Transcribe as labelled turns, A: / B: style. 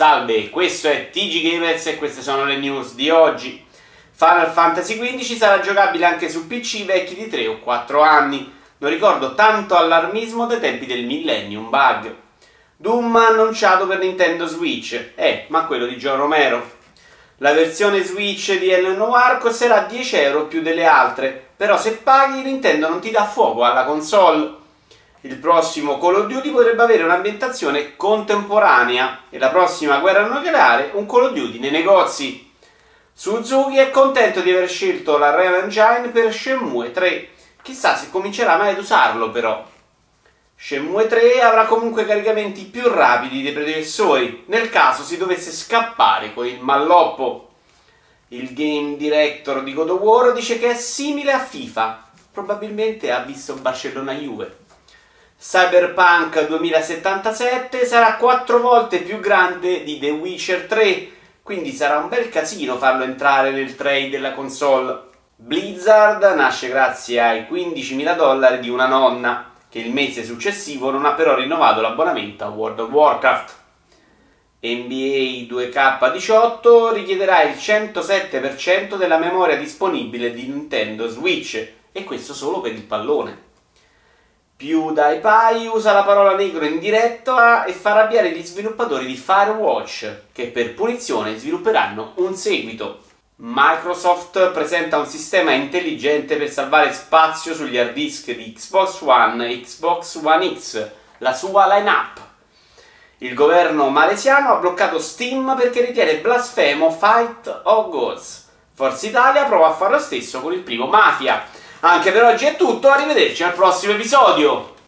A: Salve, questo è TG Gamers e queste sono le news di oggi. Final Fantasy XV sarà giocabile anche su PC vecchi di 3 o 4 anni. Non ricordo tanto allarmismo dei tempi del Millennium Bug. Doom annunciato per Nintendo Switch. Eh, ma quello di John Romero. La versione Switch di L Noir costerà 10 euro più delle altre, però se paghi Nintendo non ti dà fuoco alla console. Il prossimo Call of Duty potrebbe avere un'ambientazione contemporanea e la prossima guerra nucleare un Call of Duty nei negozi. Suzuki è contento di aver scelto la Real Engine per Shenmue 3. Chissà se comincerà mai ad usarlo però. Shenmue 3 avrà comunque caricamenti più rapidi dei predecessori, nel caso si dovesse scappare con il malloppo. Il game director di God of War dice che è simile a FIFA, probabilmente ha visto Barcellona-Juve. Cyberpunk 2077 sarà 4 volte più grande di The Witcher 3, quindi sarà un bel casino farlo entrare nel trade della console. Blizzard nasce grazie ai 15.000 dollari di una nonna che il mese successivo non ha però rinnovato l'abbonamento a World of Warcraft. NBA 2K18 richiederà il 107% della memoria disponibile di Nintendo Switch e questo solo per il pallone. PewDiePie usa la parola negro in diretta e fa arrabbiare gli sviluppatori di Firewatch che per punizione svilupperanno un seguito. Microsoft presenta un sistema intelligente per salvare spazio sugli hard disk di Xbox One e Xbox One X, la sua line-up. Il governo malesiano ha bloccato Steam perché ritiene blasfemo Fight of Gods. Forza Italia prova a fare lo stesso con il primo Mafia. Anche per oggi è tutto, arrivederci al prossimo episodio!